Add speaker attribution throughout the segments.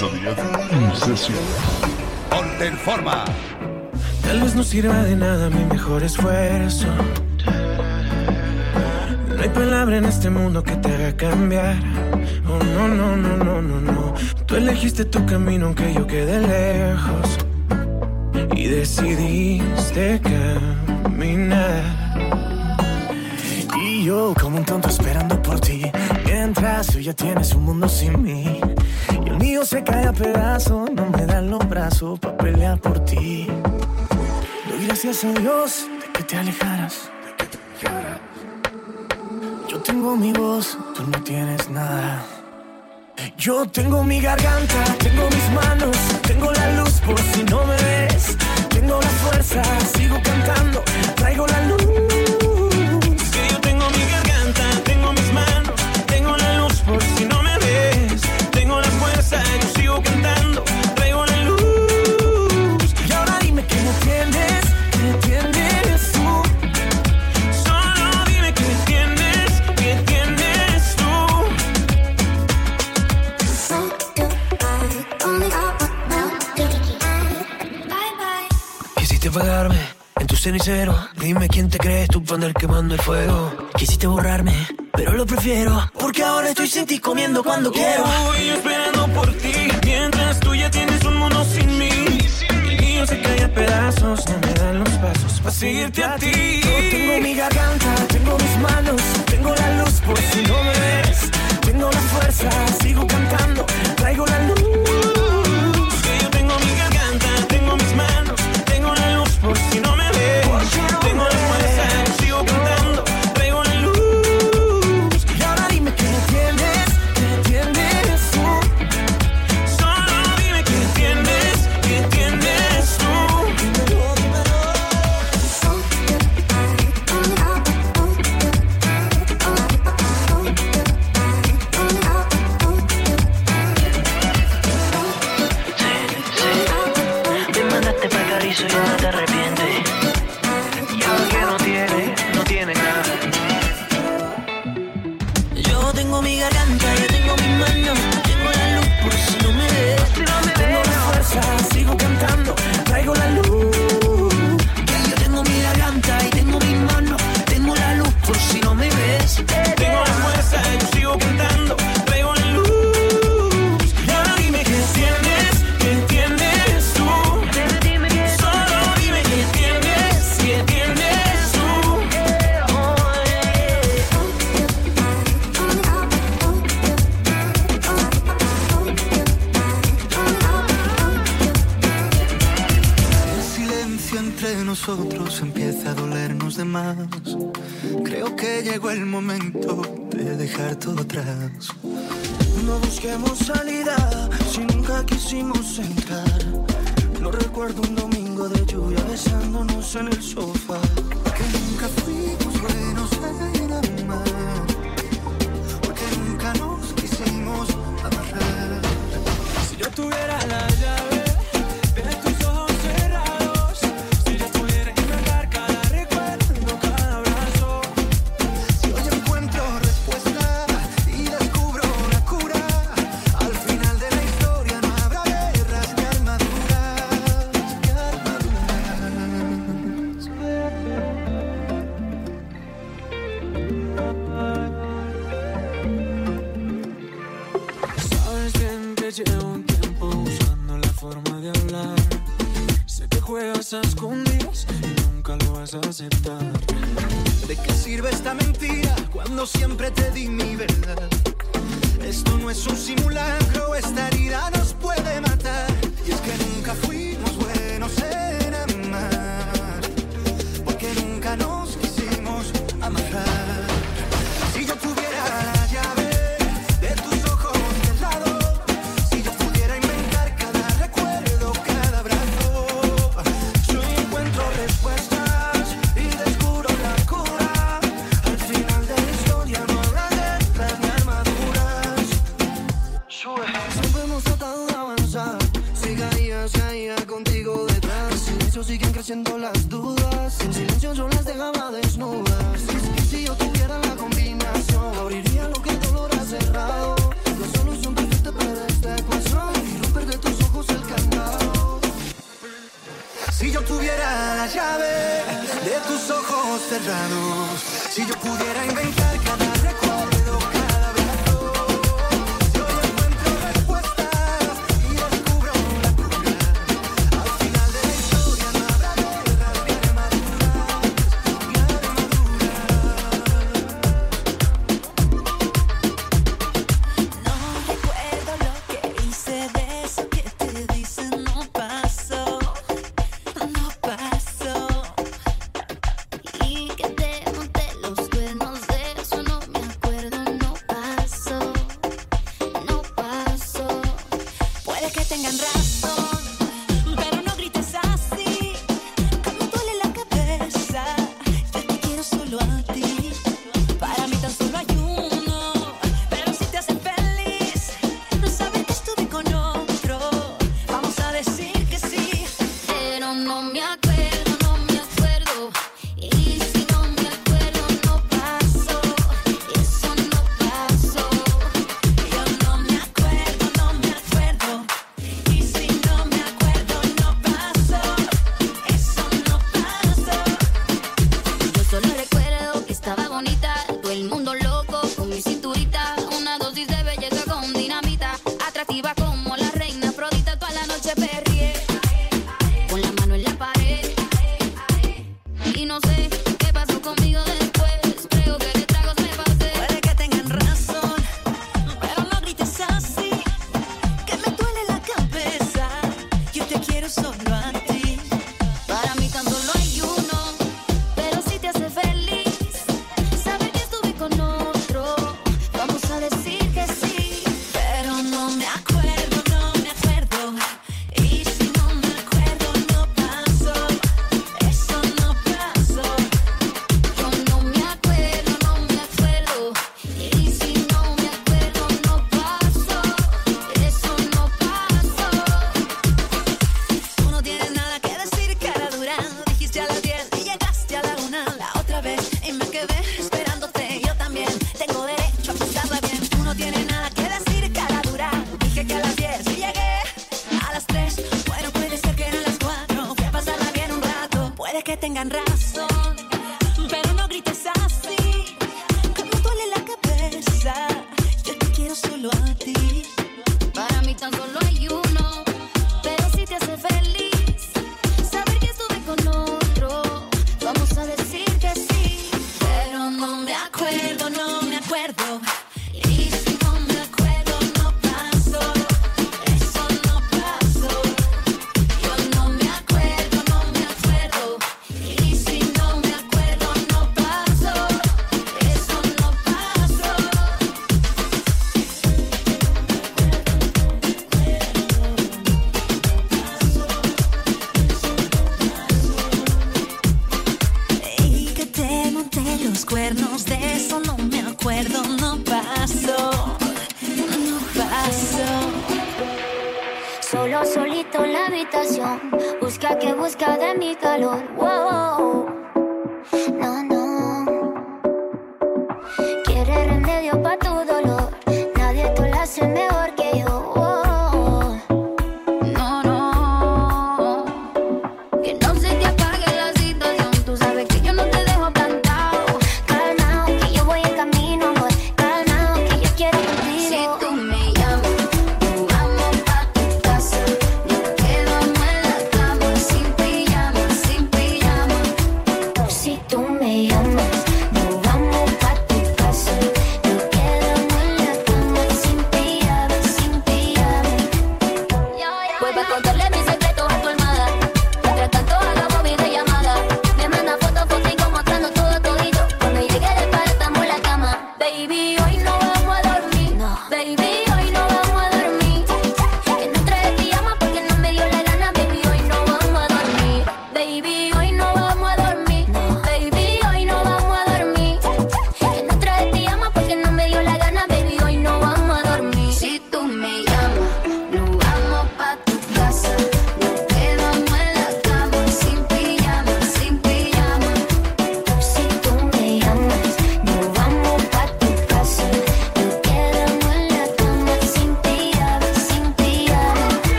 Speaker 1: 8 10 sesión.
Speaker 2: Ponte en forma.
Speaker 3: Tal vez no sirva de nada mi mejor esfuerzo. No hay palabra en este mundo que te haga cambiar. Oh, no, no, no, no, no, no. Tú elegiste tu camino aunque yo quede lejos. Y decidiste caminar. Y yo como un tonto esperando por ti. Mientras tú ya tienes un mundo sin mí. Y el mío se cae a pedazos. No me dan los brazos para pelear por ti. Doy gracias a Dios de que te alejaras. Yo tengo mi voz, tú no tienes nada. Yo tengo mi garganta, tengo mis manos, tengo la luz por si no me ves. Tengo la fuerza, sigo cantando, traigo la luz. Cenicero. Dime quién te crees tú para andar quemando el fuego. Quisiste borrarme, pero lo prefiero. Porque ahora estoy sin ti comiendo cuando quiero. Voy esperando por ti. Mientras tú ya tienes un mundo sin mí. El mío se cae a pedazos. No me dan los pasos para seguirte a ti. Yo tengo mi garganta, tengo mis manos. Tengo la luz por si no me ves. Tengo la fuerza, sigo cantando.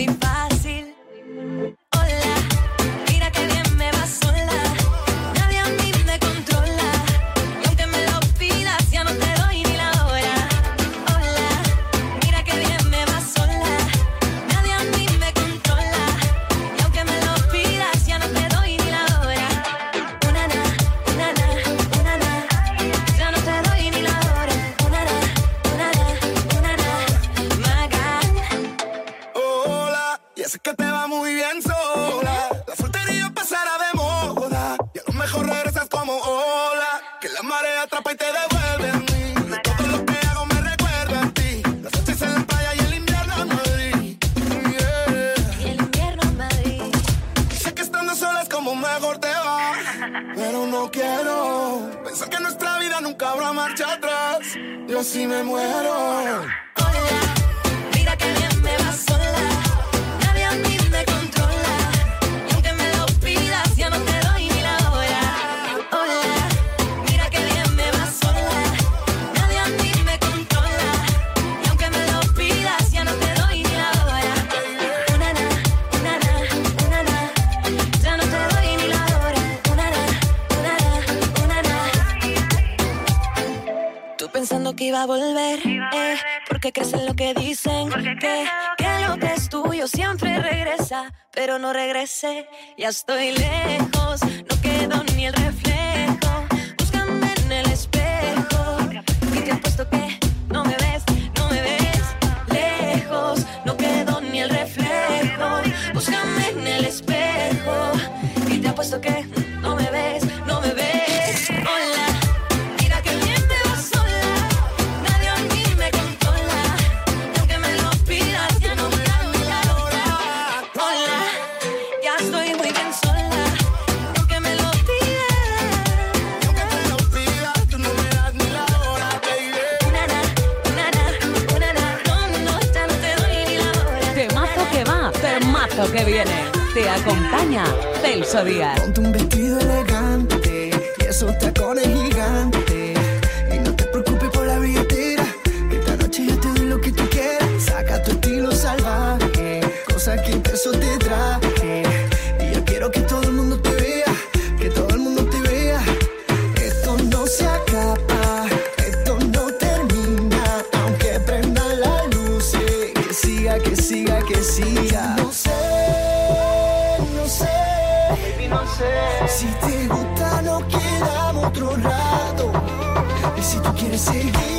Speaker 4: we find pero no
Speaker 3: regresé. Ya
Speaker 4: estoy lejos, no quedó ni el reflejo. Búscame en el espejo. Que te apuesto que no me ves, no me ves. Lejos, no quedó ni el reflejo. Búscame en el espejo. Y te apuesto que no me ves. Te
Speaker 5: acompaña Celso Díaz.
Speaker 6: Ponte un vestido elegante y esos tacones seguir.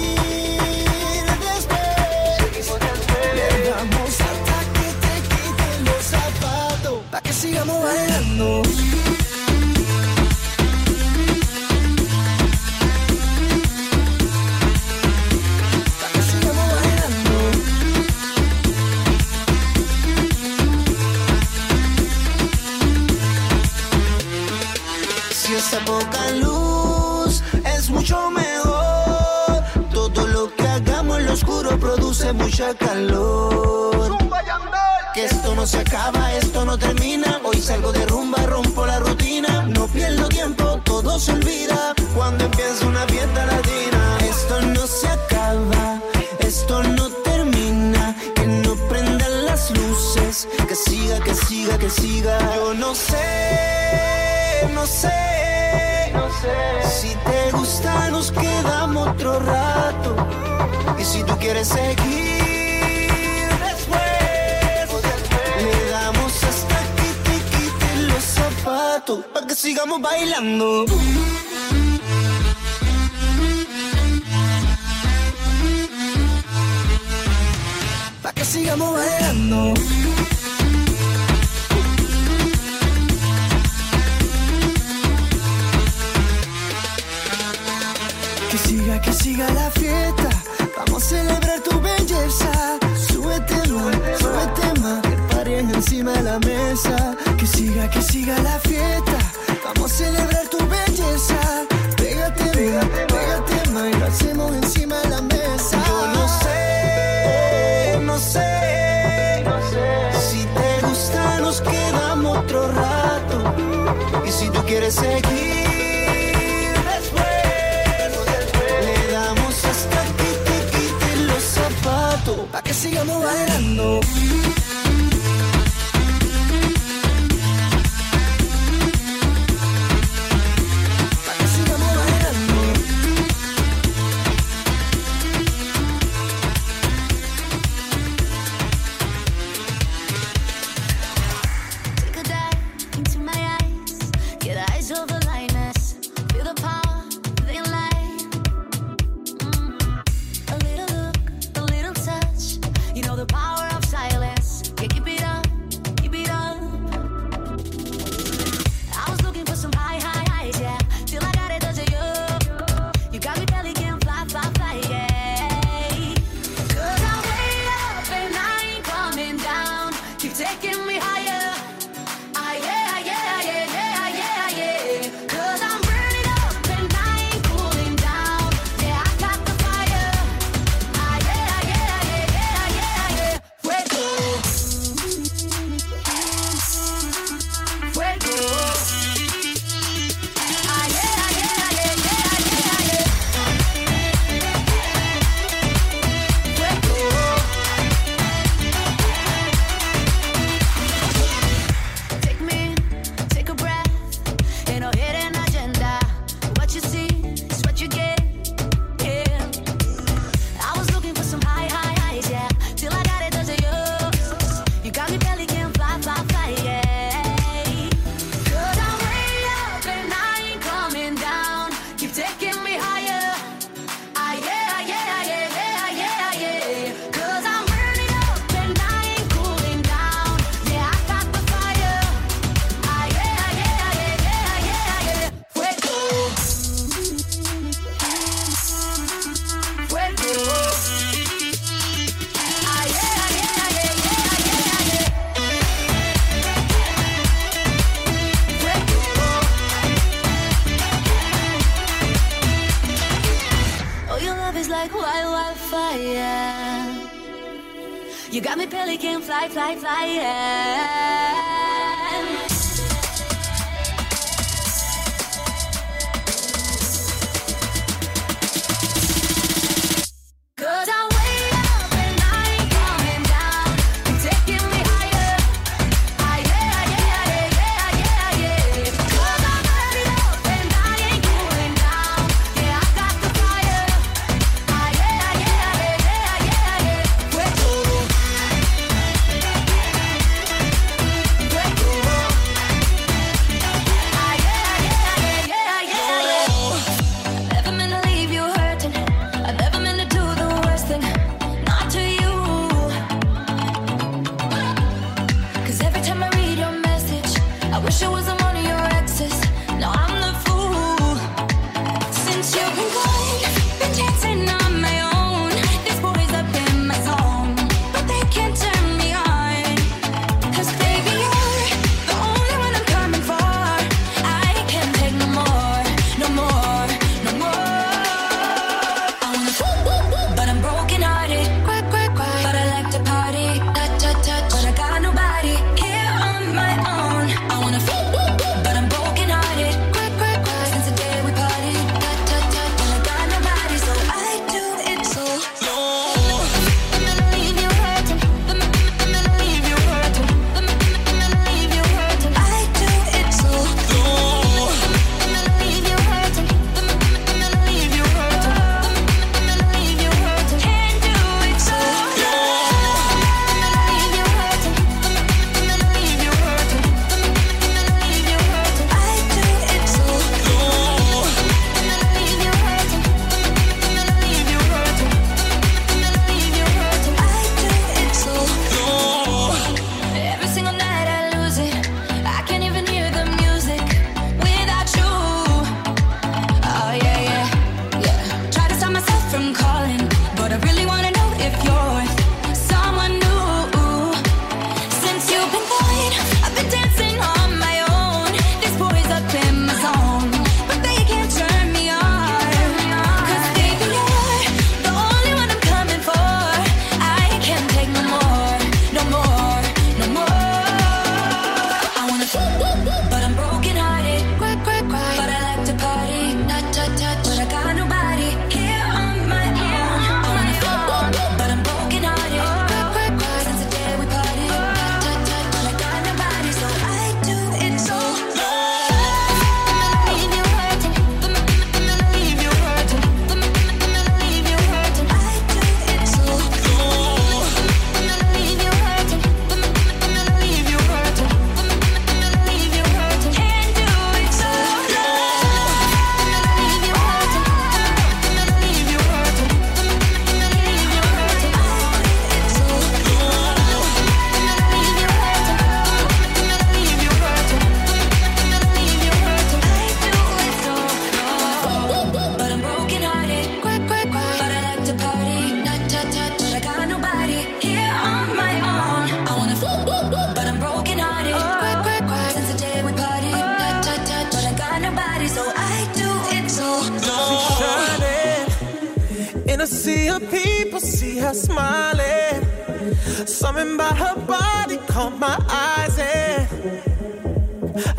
Speaker 6: siga, que siga, que siga. Yo no sé, no sé, no sé. Si te gusta, nos quedamos otro rato. Y si tú quieres seguir después, le damos hasta que te quiten los zapatos. para que sigamos bailando. sigamos bailando. siga la fiesta. Vamos a celebrar tu belleza. Súbete más, súbete más. Que el party es encima de la mesa. Que siga, que siga la fiesta. Vamos a celebrar tu belleza. Pégate, más, pégate más. Y lo hacemos encima de la mesa. Yo no sé, no sé. Si te gusta, nos quedamos otro rato. Y si tú quieres seguir. Pa' que sigamos bailando.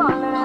Speaker 7: そう。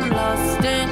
Speaker 7: I'm lost in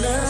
Speaker 7: love